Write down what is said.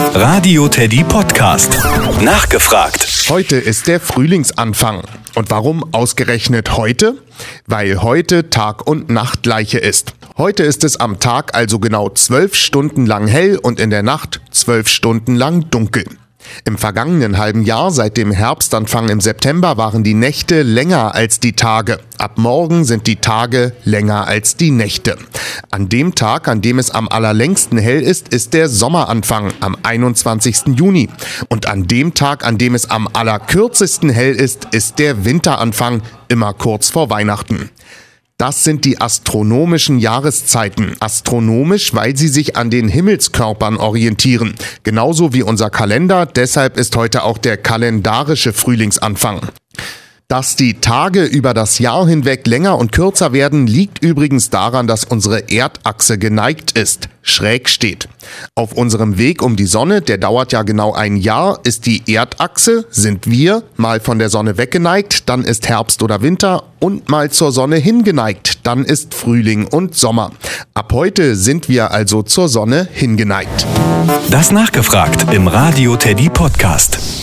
Radio Teddy Podcast. Nachgefragt. Heute ist der Frühlingsanfang. Und warum ausgerechnet heute? Weil heute Tag und Nacht gleiche ist. Heute ist es am Tag also genau zwölf Stunden lang hell und in der Nacht zwölf Stunden lang dunkel. Im vergangenen halben Jahr, seit dem Herbstanfang im September, waren die Nächte länger als die Tage. Ab morgen sind die Tage länger als die Nächte. An dem Tag, an dem es am allerlängsten hell ist, ist der Sommeranfang am 21. Juni. Und an dem Tag, an dem es am allerkürzesten hell ist, ist der Winteranfang, immer kurz vor Weihnachten. Das sind die astronomischen Jahreszeiten. Astronomisch, weil sie sich an den Himmelskörpern orientieren. Genauso wie unser Kalender. Deshalb ist heute auch der kalendarische Frühlingsanfang. Dass die Tage über das Jahr hinweg länger und kürzer werden, liegt übrigens daran, dass unsere Erdachse geneigt ist, schräg steht. Auf unserem Weg um die Sonne, der dauert ja genau ein Jahr, ist die Erdachse, sind wir mal von der Sonne weggeneigt, dann ist Herbst oder Winter und mal zur Sonne hingeneigt, dann ist Frühling und Sommer. Ab heute sind wir also zur Sonne hingeneigt. Das nachgefragt im Radio Teddy Podcast.